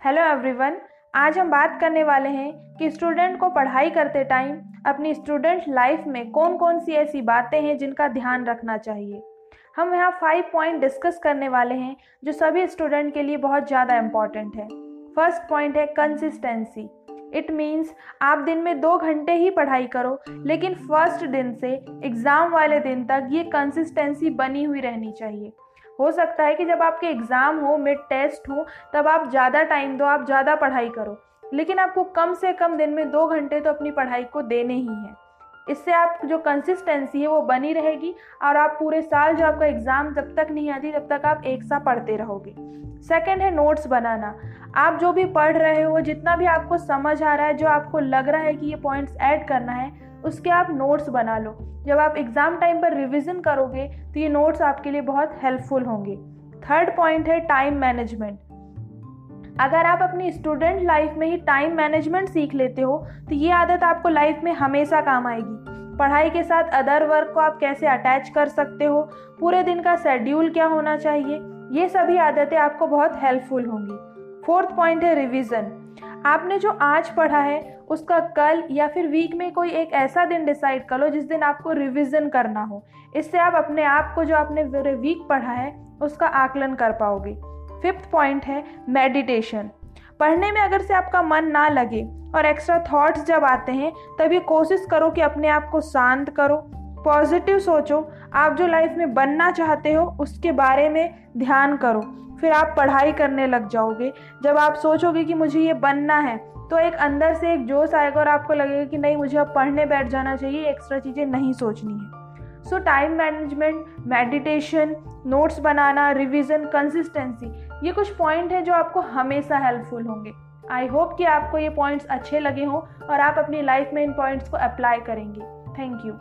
Hello everyone आज हम बात करने वाले हैं कि स्टूडेंट को पढ़ाई करते टाइम अपनी स्टूडेंट लाइफ में कौन कौन सी ऐसी बातें हैं जिनका ध्यान रखना चाहिए। हम यहाँ फाइव पॉइंट डिस्कस करने वाले हैं जो सभी स्टूडेंट के लिए बहुत ज़्यादा इंपॉर्टेंट है। फ़र्स्ट पॉइंट है कंसिस्टेंसी इट मीन्स आप दिन में दो घंटे ही पढ़ाई करो, लेकिन फ़र्स्ट दिन से एग्ज़ाम वाले दिन तक ये कंसिस्टेंसी बनी हुई रहनी चाहिए। हो सकता है कि जब आपके एग्ज़ाम हो, मिड टेस्ट हो, तब आप ज़्यादा टाइम दो, आप ज़्यादा पढ़ाई करो। लेकिन आपको कम से कम दिन में दो घंटे तो अपनी पढ़ाई को देने ही हैं। इससे आप जो कंसिस्टेंसी है, वो बनी रहेगी और आप पूरे साल जो आपका एग्ज़ाम जब तक नहीं आती, तब तक आप एक सा पढ़ते रहोगे। सेकेंड है नोट्स बनाना। आप जो भी पढ़ रहे हो, जितना भी आपको समझ आ रहा है, जो आपको लग रहा है कि ये पॉइंट्स ऐड करना है उसके आप नोट्स बना लो। जब आप एग्ज़ाम टाइम पर रिविज़न करोगे तो ये नोट्स आपके लिए बहुत हेल्पफुल होंगे। थर्ड पॉइंट है टाइम मैनेजमेंट अगर आप अपनी स्टूडेंट लाइफ में ही टाइम मैनेजमेंट सीख लेते हो तो ये आदत आपको लाइफ में हमेशा काम आएगी। पढ़ाई के साथ अदर वर्क को आप कैसे अटैच कर सकते हो? पूरे दिन का शेड्यूल क्या होना चाहिए? ये सभी आदतें आपको बहुत हेल्पफुल होंगी। फोर्थ पॉइंट है रिवीजन आपने जो आज पढ़ा है, उसका कल या फिर वीक में कोई एक ऐसा दिन डिसाइड कर लो जिस दिन आपको रिविज़न करना हो। इससे आप अपने आप को जो आपने वीक पढ़ा है, उसका आकलन कर पाओगे। फिफ्थ पॉइंट है मेडिटेशन। पढ़ने में अगर से आपका मन ना लगे और एक्स्ट्रा थॉट्स जब आते हैं, तभी कोशिश करो कि अपने आप को शांत करो। पॉजिटिव सोचो। आप जो लाइफ में बनना चाहते हो, उसके बारे में ध्यान करो। फिर आप पढ़ाई करने लग जाओगे। जब आप सोचोगे कि मुझे ये बनना है तो एक अंदर से एक जोश आएगा और आपको लगेगा कि नहीं, मुझे अब पढ़ने बैठ जाना चाहिए एक्स्ट्रा चीज़ें नहीं सोचनी है। So time management meditation notes बनाना रिवीजन कंसिस्टेंसी ये कुछ पॉइंट हैं जो आपको हमेशा हेल्पफुल होंगे। आई होप कि आपको ये पॉइंट्स अच्छे लगे हों और आप अपनी लाइफ में इन पॉइंट्स को अप्लाई करेंगे। Thank you